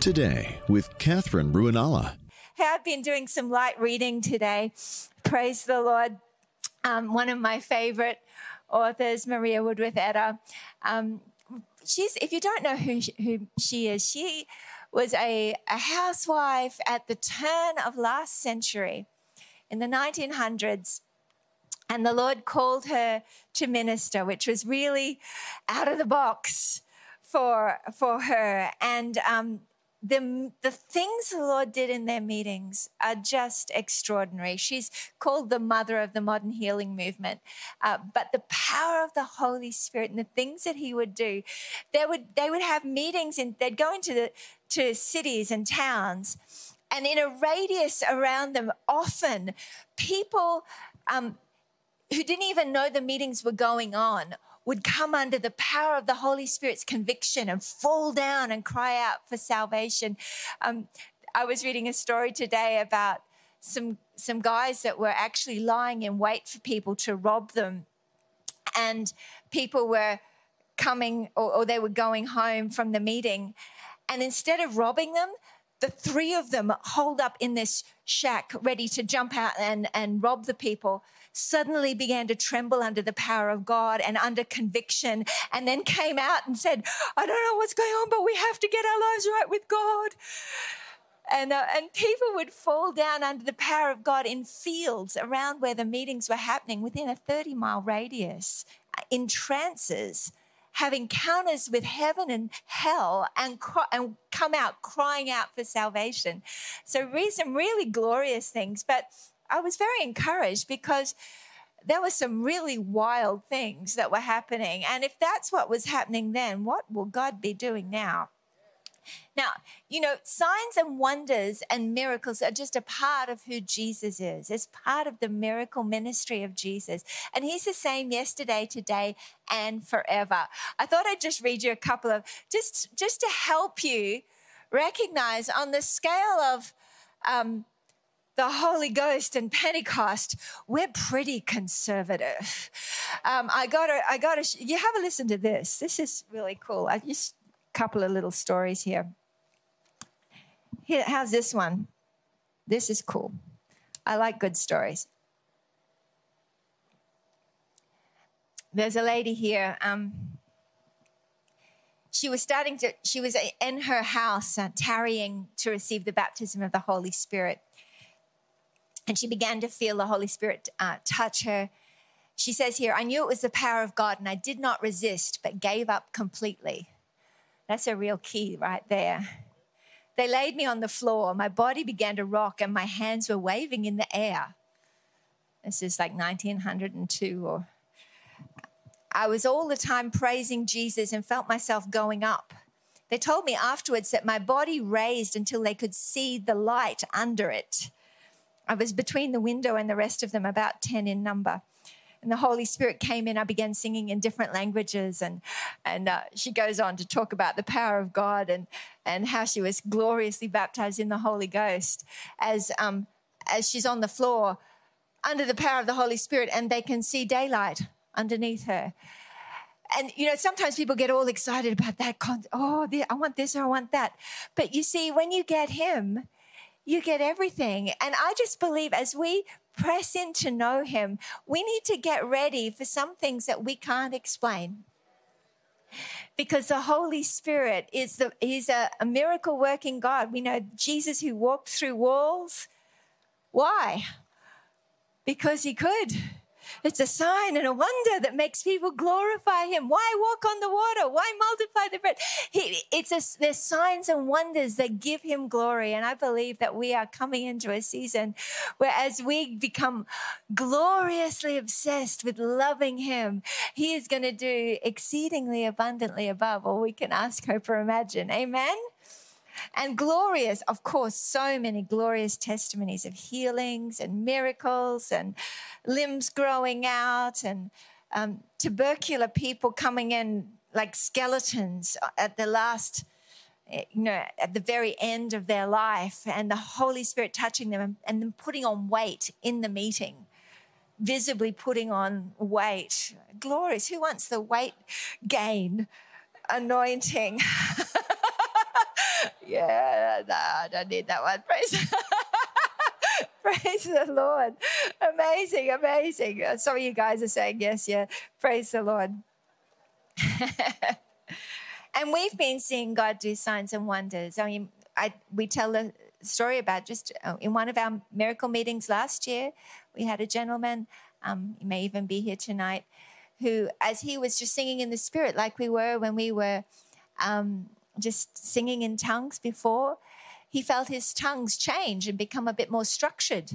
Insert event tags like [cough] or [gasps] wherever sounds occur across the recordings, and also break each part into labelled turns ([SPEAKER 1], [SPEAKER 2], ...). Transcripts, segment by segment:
[SPEAKER 1] Today with Katherine Ruonala.
[SPEAKER 2] Hey, I've been doing some light reading today. Praise the Lord. Um, one of my favorite authors, Maria Woodworth Etter. Um, she's, if you don't know who who she is, she was a, a housewife at the turn of last century in the 1900s. And the Lord called her to minister, which was really out of the box for, for her. And um, the, the things the Lord did in their meetings are just extraordinary. She's called the mother of the modern healing movement. Uh, but the power of the Holy Spirit and the things that He would do, they would, they would have meetings and they'd go into the, to cities and towns. And in a radius around them, often people um, who didn't even know the meetings were going on would come under the power of the Holy Spirit's conviction and fall down and cry out for salvation. Um, I was reading a story today about some some guys that were actually lying in wait for people to rob them, and people were coming or, or they were going home from the meeting, and instead of robbing them, the three of them holed up in this shack, ready to jump out and, and rob the people suddenly began to tremble under the power of God and under conviction, and then came out and said, I don't know what's going on, but we have to get our lives right with God. And, uh, and people would fall down under the power of God in fields around where the meetings were happening within a 30 mile radius, uh, in trances, have encounters with heaven and hell, and, and come out crying out for salvation. So, read some really glorious things. But I was very encouraged because there were some really wild things that were happening. And if that's what was happening then, what will God be doing now? Now, you know, signs and wonders and miracles are just a part of who Jesus is. It's part of the miracle ministry of Jesus. And he's the same yesterday, today, and forever. I thought I'd just read you a couple of just just to help you recognize on the scale of um, the Holy Ghost and Pentecost, we're pretty conservative. Um, I got to, I got to, you have a listen to this. This is really cool. I just a couple of little stories here. Here, how's this one? This is cool. I like good stories. There's a lady here. Um, she was starting to, she was in her house uh, tarrying to receive the baptism of the Holy Spirit and she began to feel the Holy Spirit uh, touch her. She says here, I knew it was the power of God and I did not resist, but gave up completely. That's a real key right there. They laid me on the floor. My body began to rock and my hands were waving in the air. This is like 1902 or I was all the time praising Jesus and felt myself going up. They told me afterwards that my body raised until they could see the light under it. I was between the window and the rest of them, about 10 in number. And the Holy Spirit came in. I began singing in different languages. And, and uh, she goes on to talk about the power of God and, and how she was gloriously baptized in the Holy Ghost as, um, as she's on the floor under the power of the Holy Spirit and they can see daylight underneath her. And, you know, sometimes people get all excited about that. Oh, I want this or I want that. But you see, when you get Him, you get everything. And I just believe as we press in to know Him, we need to get ready for some things that we can't explain. Because the Holy Spirit is the He's a, a miracle working God. We know Jesus who walked through walls. Why? Because he could. It's a sign and a wonder that makes people glorify him. Why walk on the water? Why multiply the bread? He, it's a, there's signs and wonders that give him glory. And I believe that we are coming into a season where as we become gloriously obsessed with loving him, he is going to do exceedingly abundantly above all we can ask, hope, or imagine. Amen and glorious, of course, so many glorious testimonies of healings and miracles and limbs growing out and um, tubercular people coming in like skeletons at the last eh, you know, at the very end of their life, and the Holy Spirit touching them and, and then putting on weight in the meeting, visibly putting on weight. Glorious. Who wants the weight gain anointing? [laughs] Yeah, I don't need that one. [laughs] Praise. [laughs] Praise the Lord. Amazing, amazing. Uh, some of you guys are saying yes, yeah. Praise the Lord. [laughs] and we've been seeing God do signs and wonders. I mean, I, we tell a story about just uh, in one of our miracle meetings last year, we had a gentleman, um, he may even be here tonight, who, as he was just singing in the spirit, like we were when we were um, just singing in tongues before, he felt his tongues change and become a bit more structured.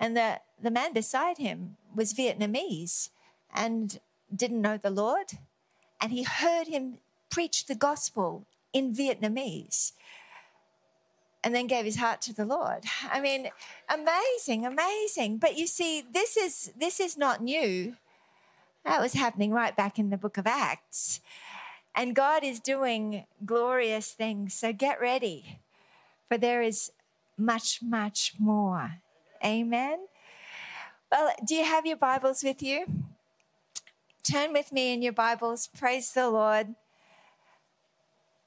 [SPEAKER 2] And the, the man beside him was Vietnamese and didn't know the Lord. And he heard him preach the gospel in Vietnamese and then gave his heart to the Lord. I mean, amazing, amazing. But you see, this is this is not new. That was happening right back in the book of Acts. And God is doing glorious things. So get ready for there is much, much more. Amen. Well, do you have your Bibles with you? Turn with me in your Bibles. Praise the Lord.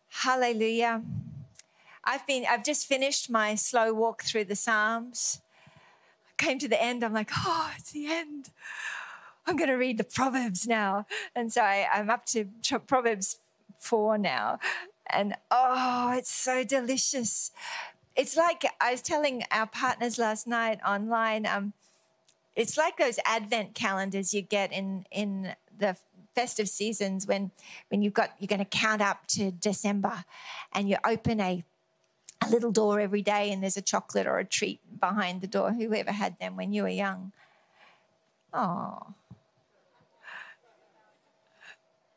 [SPEAKER 2] Hallelujah. I've been I've just finished my slow walk through the Psalms. I came to the end, I'm like, oh, it's the end. I'm going to read the Proverbs now. And so I, I'm up to Proverbs 4 now. And oh, it's so delicious. It's like I was telling our partners last night online. Um, it's like those advent calendars you get in in the festive seasons when when you've got you're going to count up to December, and you open a a little door every day, and there's a chocolate or a treat behind the door. Whoever had them when you were young? Oh.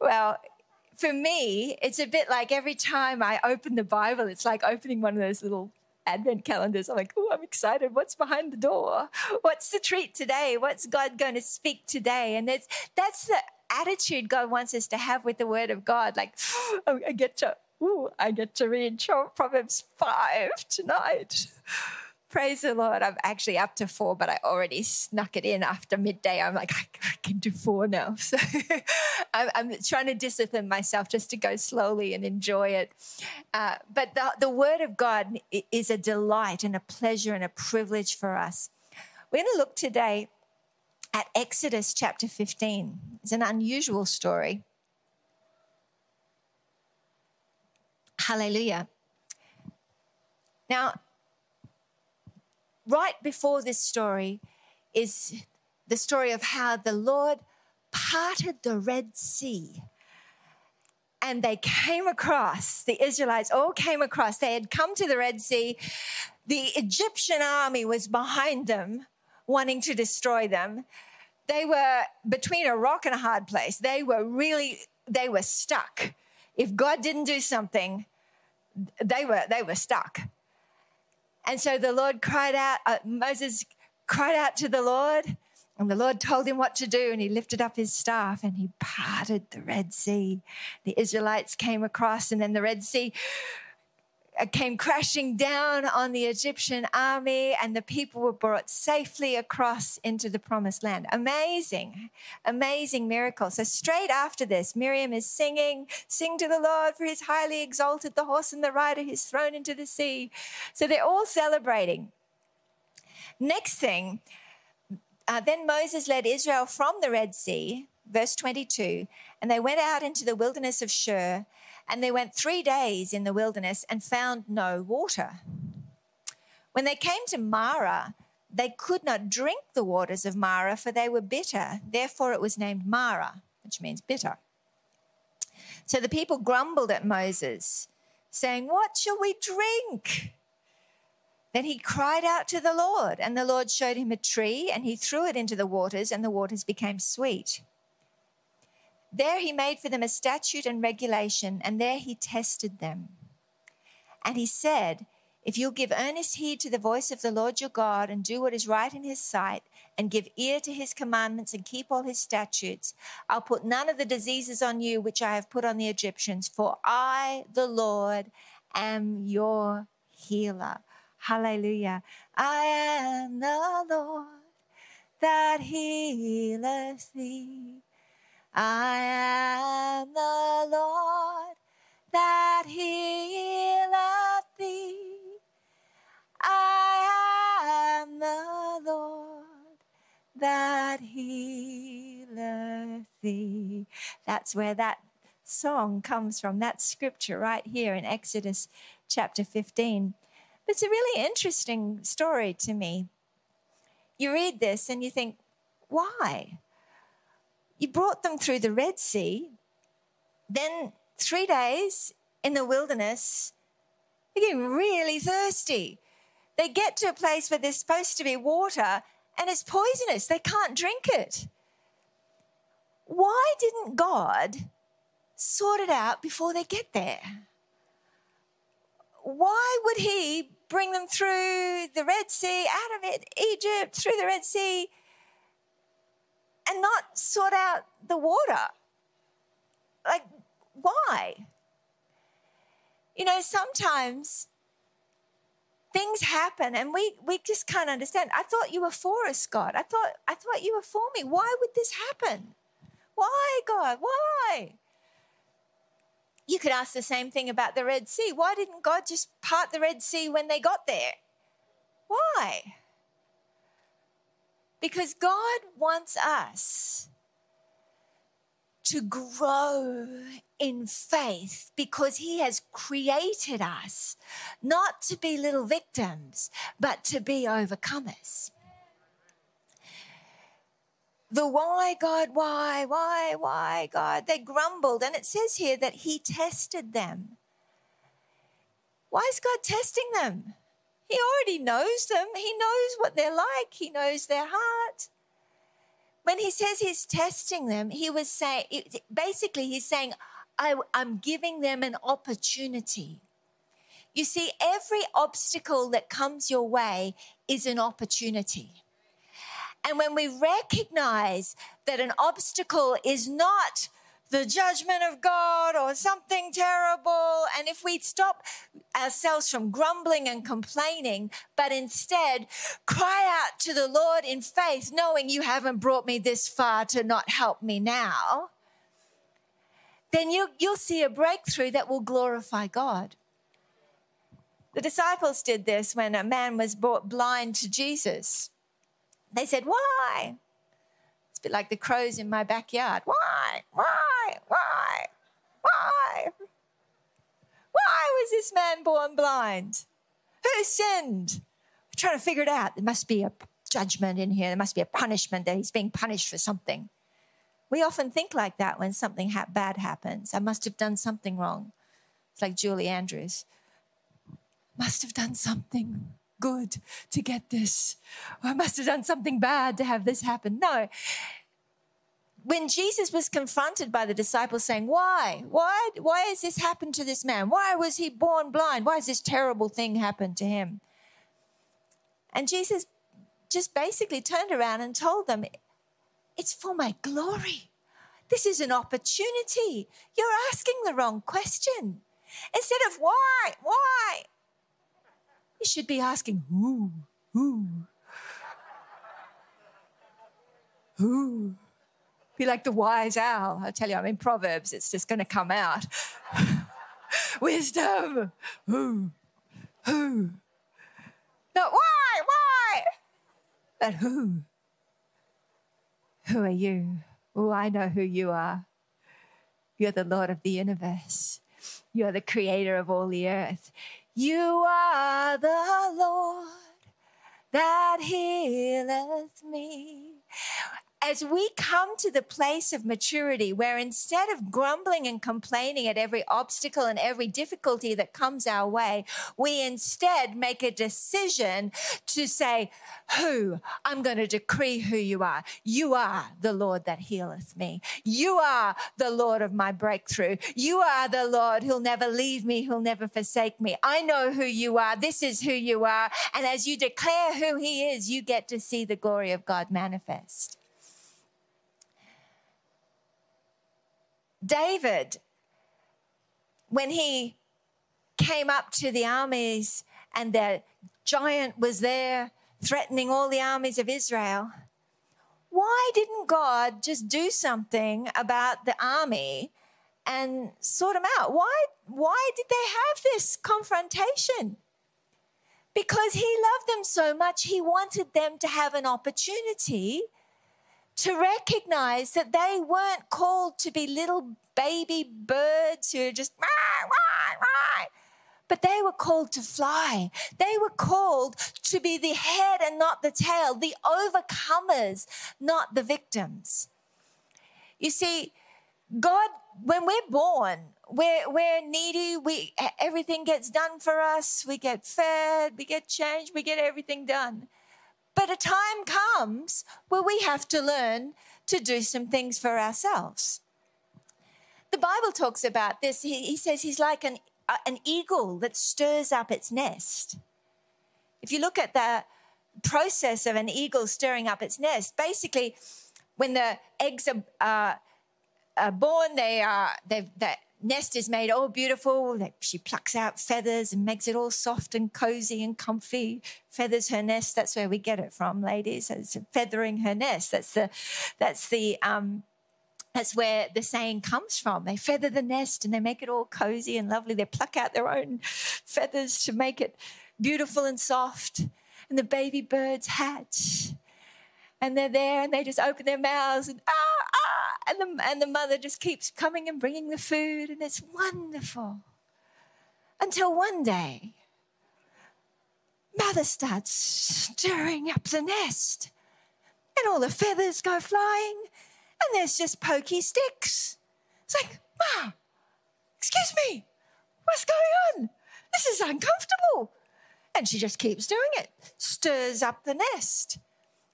[SPEAKER 2] Well, for me, it's a bit like every time I open the Bible, it's like opening one of those little advent calendars. I'm like, oh, I'm excited. What's behind the door? What's the treat today? What's God going to speak today? And that's that's the attitude God wants us to have with the Word of God. Like, oh, [gasps] I get to, ooh, I get to read Proverbs five tonight. Praise the Lord. I'm actually up to four, but I already snuck it in after midday. I'm like, I can do four now. [laughs] So I'm, trying to discipline myself just to go slowly and enjoy it. Uh, but the, the Word of God is a delight and a pleasure and a privilege for us. We're going to look today at Exodus chapter 15. It's an unusual story. Hallelujah. Now, right before this story is the story of how the Lord parted the Red Sea. And they came across, the Israelites all came across. They had come to the Red Sea. The Egyptian army was behind them, wanting to destroy them. They were between a rock and a hard place. They were really, they were stuck. If God didn't do something, they were, they were stuck. And so the Lord cried out, uh, Moses cried out to the Lord, and the Lord told him what to do, and he lifted up his staff and he parted the Red Sea. The Israelites came across, and then the Red Sea came crashing down on the Egyptian army, and the people were brought safely across into the promised land. Amazing, amazing miracle. So, straight after this, Miriam is singing, Sing to the Lord, for he's highly exalted the horse and the rider, he's thrown into the sea. So, they're all celebrating. Next thing, uh, then Moses led Israel from the Red Sea, verse 22, and they went out into the wilderness of Shur and they went three days in the wilderness and found no water. When they came to Marah, they could not drink the waters of Marah, for they were bitter. Therefore, it was named Marah, which means bitter. So the people grumbled at Moses, saying, What shall we drink? Then he cried out to the Lord, and the Lord showed him a tree, and he threw it into the waters, and the waters became sweet. There he made for them a statute and regulation, and there he tested them. And he said, If you'll give earnest heed to the voice of the Lord your God, and do what is right in his sight, and give ear to his commandments, and keep all his statutes, I'll put none of the diseases on you which I have put on the Egyptians, for I, the Lord, am your healer. Hallelujah. I am the Lord that healeth thee. I am the Lord that healeth thee. I am the Lord that healeth thee. That's where that song comes from, that scripture right here in Exodus chapter 15. It's a really interesting story to me. You read this and you think, why? You brought them through the Red Sea, then three days in the wilderness, they're getting really thirsty. They get to a place where there's supposed to be water and it's poisonous. They can't drink it. Why didn't God sort it out before they get there? Why would He bring them through the Red Sea, out of it, Egypt, through the Red Sea, and not sort out the water? Like, why? You know, sometimes things happen and we we just can't understand. I thought you were for us, God. I thought I thought you were for me. Why would this happen? Why, God? Why? You could ask the same thing about the Red Sea. Why didn't God just part the Red Sea when they got there? Why? Because God wants us to grow in faith because He has created us not to be little victims, but to be overcomers. The why, God, why, why, why, God, they grumbled. And it says here that He tested them. Why is God testing them? He already knows them, He knows what they're like, He knows their heart when he says he's testing them, he was saying, basically, he's saying, I, am giving them an opportunity. You see, every obstacle that comes your way is an opportunity. And when we recognize that an obstacle is not the judgment of God or something terrible. And if we stop ourselves from grumbling and complaining, but instead cry out to the Lord in faith, knowing you haven't brought me this far to not help me now, then you, you'll see a breakthrough that will glorify God. The disciples did this when a man was brought blind to Jesus. They said, Why? It's a bit like the crows in my backyard. Why? Why? Why? Why? Why was this man born blind? Who sinned? We're trying to figure it out. There must be a judgment in here. There must be a punishment that he's being punished for something. We often think like that when something ha- bad happens. I must have done something wrong. It's like Julie Andrews. Must have done something good to get this. I must have done something bad to have this happen. No. When Jesus was confronted by the disciples saying, Why? Why? Why has this happened to this man? Why was he born blind? Why has this terrible thing happened to him? And Jesus just basically turned around and told them, It's for my glory. This is an opportunity. You're asking the wrong question. Instead of why, why, you should be asking, who, who, who. Be like the wise owl. I tell you, I'm in Proverbs, it's just going to come out. [laughs] Wisdom, who, who. Not why, why, but who. Who are you? Oh, I know who you are. You're the Lord of the universe. You're the creator of all the earth. You are the Lord that healeth me as we come to the place of maturity where instead of grumbling and complaining at every obstacle and every difficulty that comes our way, we instead make a decision to say, Who? I'm going to decree who you are. You are the Lord that healeth me. You are the Lord of my breakthrough. You are the Lord who'll never leave me, who'll never forsake me. I know who you are. This is who you are. And as you declare who he is, you get to see the glory of God manifest. David, when he came up to the armies and the giant was there threatening all the armies of Israel, why didn't God just do something about the army and sort them out? Why, why did they have this confrontation? Because he loved them so much, he wanted them to have an opportunity to recognize that they weren't called to be little baby birds who just, rah, rah, rah, but they were called to fly. They were called to be the head and not the tail, the overcomers, not the victims. You see, God, when we're born, we're, we're needy. We, everything gets done for us. We get fed, we get changed, we get everything done. But a time comes where we have to learn to do some things for ourselves. The Bible talks about this. He, he says he's like an, uh, an eagle that stirs up its nest. If you look at the process of an eagle stirring up its nest, basically, when the eggs are, uh, are born, they are they the nest is made all beautiful. She plucks out feathers and makes it all soft and cozy and comfy. Feathers her nest. That's where we get it from, ladies. It's feathering her nest. That's the that's the um, that's where the saying comes from. They feather the nest and they make it all cozy and lovely. They pluck out their own feathers to make it beautiful and soft. And the baby birds hatch. And they're there and they just open their mouths and ah, ah. And the, and the mother just keeps coming and bringing the food. And it's wonderful. Until one day, mother starts stirring up the nest. And all the feathers go flying and there's just pokey sticks. It's like, Mom, excuse me, what's going on? This is uncomfortable. And she just keeps doing it, stirs up the nest.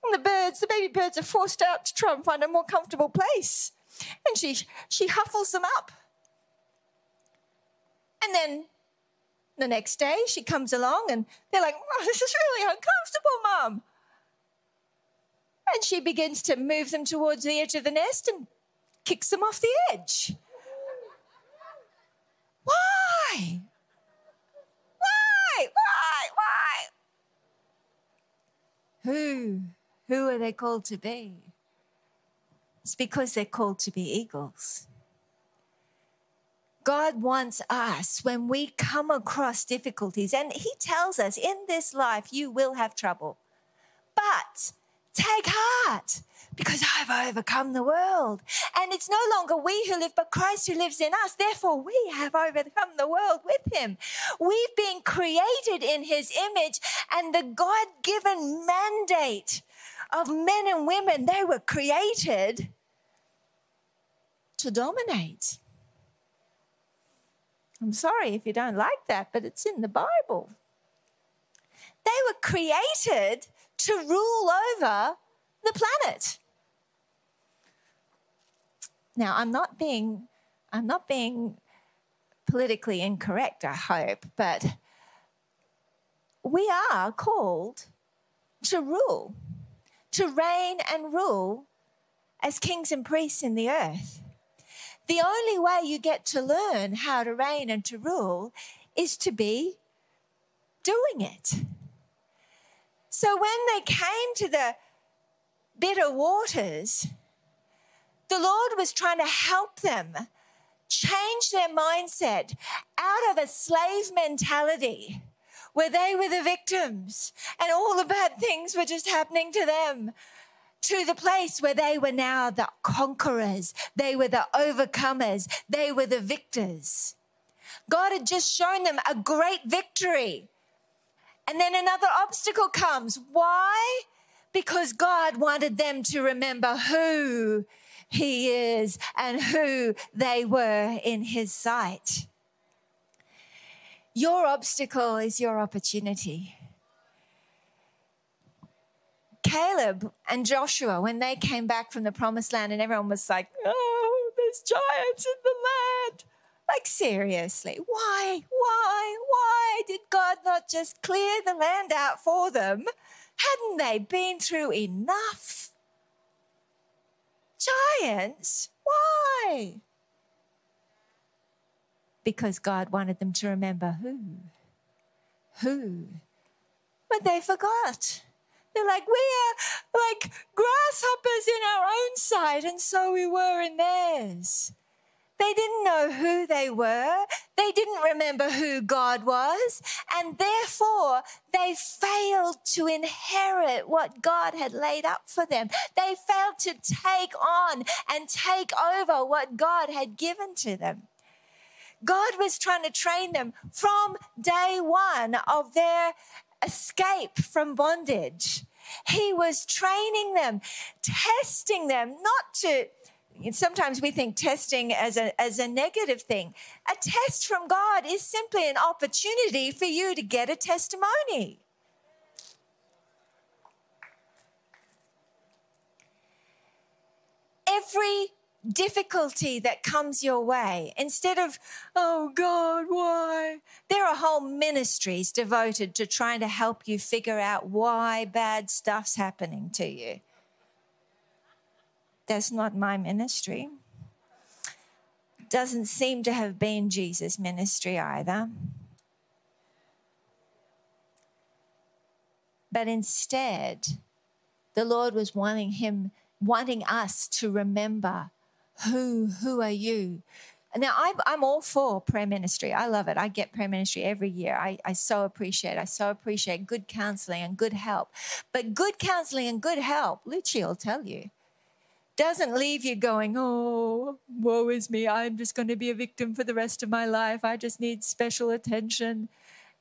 [SPEAKER 2] And the birds, the baby birds, are forced out to try and find a more comfortable place. And she, she huffles them up. And then the next day she comes along and they're like, oh, this is really uncomfortable, Mom. And she begins to move them towards the edge of the nest and kicks them off the edge. Why? Why? Why? Why? Who? Who are they called to be? It's because they're called to be eagles. God wants us when we come across difficulties, and He tells us in this life you will have trouble. But Take heart because I've overcome the world. And it's no longer we who live, but Christ who lives in us. Therefore, we have overcome the world with him. We've been created in his image and the God given mandate of men and women, they were created to dominate. I'm sorry if you don't like that, but it's in the Bible. They were created to rule over the planet. Now, I'm not being I'm not being politically incorrect, I hope, but we are called to rule, to reign and rule as kings and priests in the earth. The only way you get to learn how to reign and to rule is to be doing it. So when they came to the bitter waters, the Lord was trying to help them change their mindset out of a slave mentality where they were the victims and all the bad things were just happening to them to the place where they were now the conquerors. They were the overcomers. They were the victors. God had just shown them a great victory. And then another obstacle comes. Why? Because God wanted them to remember who He is and who they were in His sight. Your obstacle is your opportunity. Caleb and Joshua, when they came back from the promised land, and everyone was like, Oh, there's giants in the land. Like, seriously, why, why, why did God not just clear the land out for them? Hadn't they been through enough? Giants? Why? Because God wanted them to remember who? Who? But they forgot. They're like, we are like grasshoppers in our own sight, and so we were in theirs. They didn't know who they were. They didn't remember who God was. And therefore, they failed to inherit what God had laid up for them. They failed to take on and take over what God had given to them. God was trying to train them from day one of their escape from bondage. He was training them, testing them, not to sometimes we think testing as a, as a negative thing. A test from God is simply an opportunity for you to get a testimony. Every difficulty that comes your way, instead of, oh God, why? There are whole ministries devoted to trying to help you figure out why bad stuff's happening to you. That's not my ministry. Doesn't seem to have been Jesus' ministry either. But instead, the Lord was wanting him, wanting us to remember who, who are you? Now, I'm, all for prayer ministry. I love it. I get prayer ministry every year. I, I so appreciate I so appreciate good counseling and good help. But good counseling and good help, Lucci will tell you, doesn't leave you going, oh, woe is me. I'm just going to be a victim for the rest of my life. I just need special attention.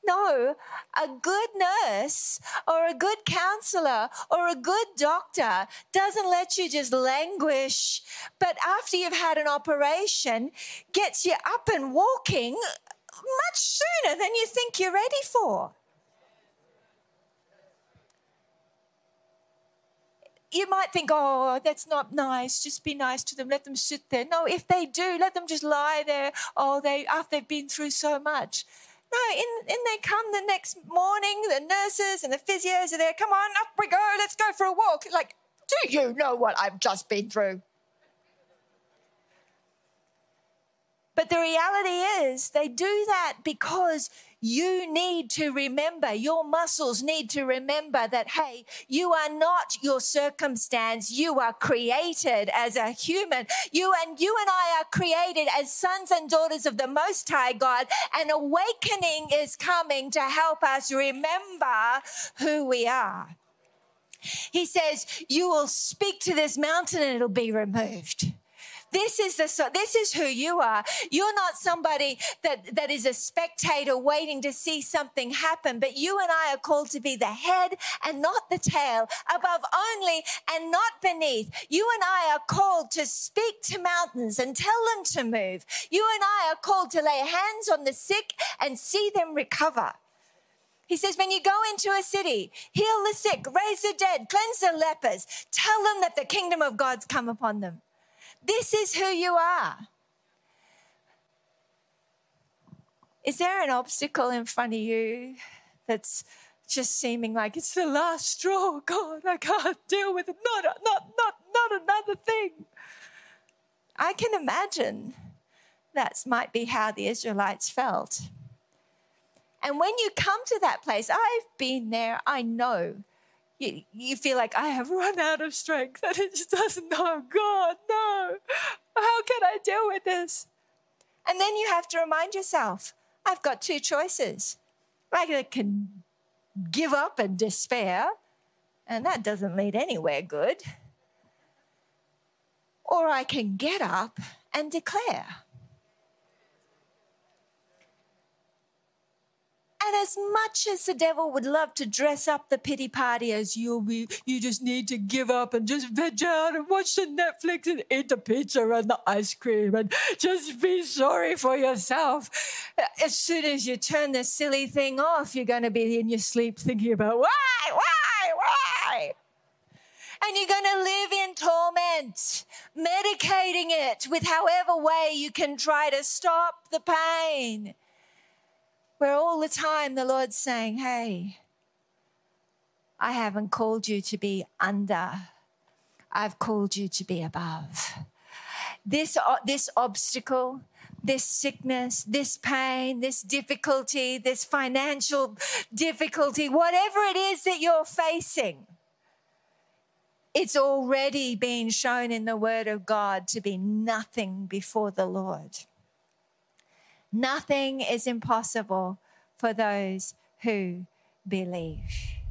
[SPEAKER 2] No, a good nurse or a good counselor or a good doctor doesn't let you just languish, but after you've had an operation, gets you up and walking much sooner than you think you're ready for. you might think, oh, that's not nice. Just be nice to them. Let them sit there. No, if they do, let them just lie there. Oh, they after they've been through so much. No, in, in they come the next morning. The nurses and the physios are there. Come on, up we go. Let's go for a walk. Like, do you know what I've just been through? But the reality is, they do that because you need to remember, your muscles need to remember that, hey, you are not your circumstance. You are created as a human. You and you and I are created as sons and daughters of the Most High God. An awakening is coming to help us remember who we are. He says, you will speak to this mountain and it'll be removed. This is the this is who you are. You're not somebody that that is a spectator waiting to see something happen, but you and I are called to be the head and not the tail, above only and not beneath. You and I are called to speak to mountains and tell them to move. You and I are called to lay hands on the sick and see them recover. He says, when you go into a city, heal the sick, raise the dead, cleanse the lepers, tell them that the kingdom of God's come upon them. This is who you are. Is there an obstacle in front of you that's just seeming like it's the last straw? [laughs] God, I can't deal with it. Not, not, not, not another thing. I can imagine that might be how the Israelites felt. And when you come to that place, I've been there, I know you, you feel like I have run out of strength and it just doesn't know, oh, God, no, how can I deal with this? And then you have to remind yourself, I've got two choices. I can give up and despair, and that doesn't lead anywhere good. Or I can get up and declare. And as much as the devil would love to dress up the pity party as you'll be, you just need to give up and just veg out and watch the Netflix and eat the pizza and the ice cream and just be sorry for yourself. As soon as you turn this silly thing off, you're going to be in your sleep thinking about why, why, why? and you're going to live in torment, medicating it with however way you can try to stop the pain. Where all the time the Lord's saying, Hey, I haven't called you to be under, I've called you to be above. This, uh, this obstacle, this sickness, this pain, this difficulty, this financial difficulty, whatever it is that you're facing, it's already been shown in the Word of God to be nothing before the Lord. Nothing is impossible for those who believe.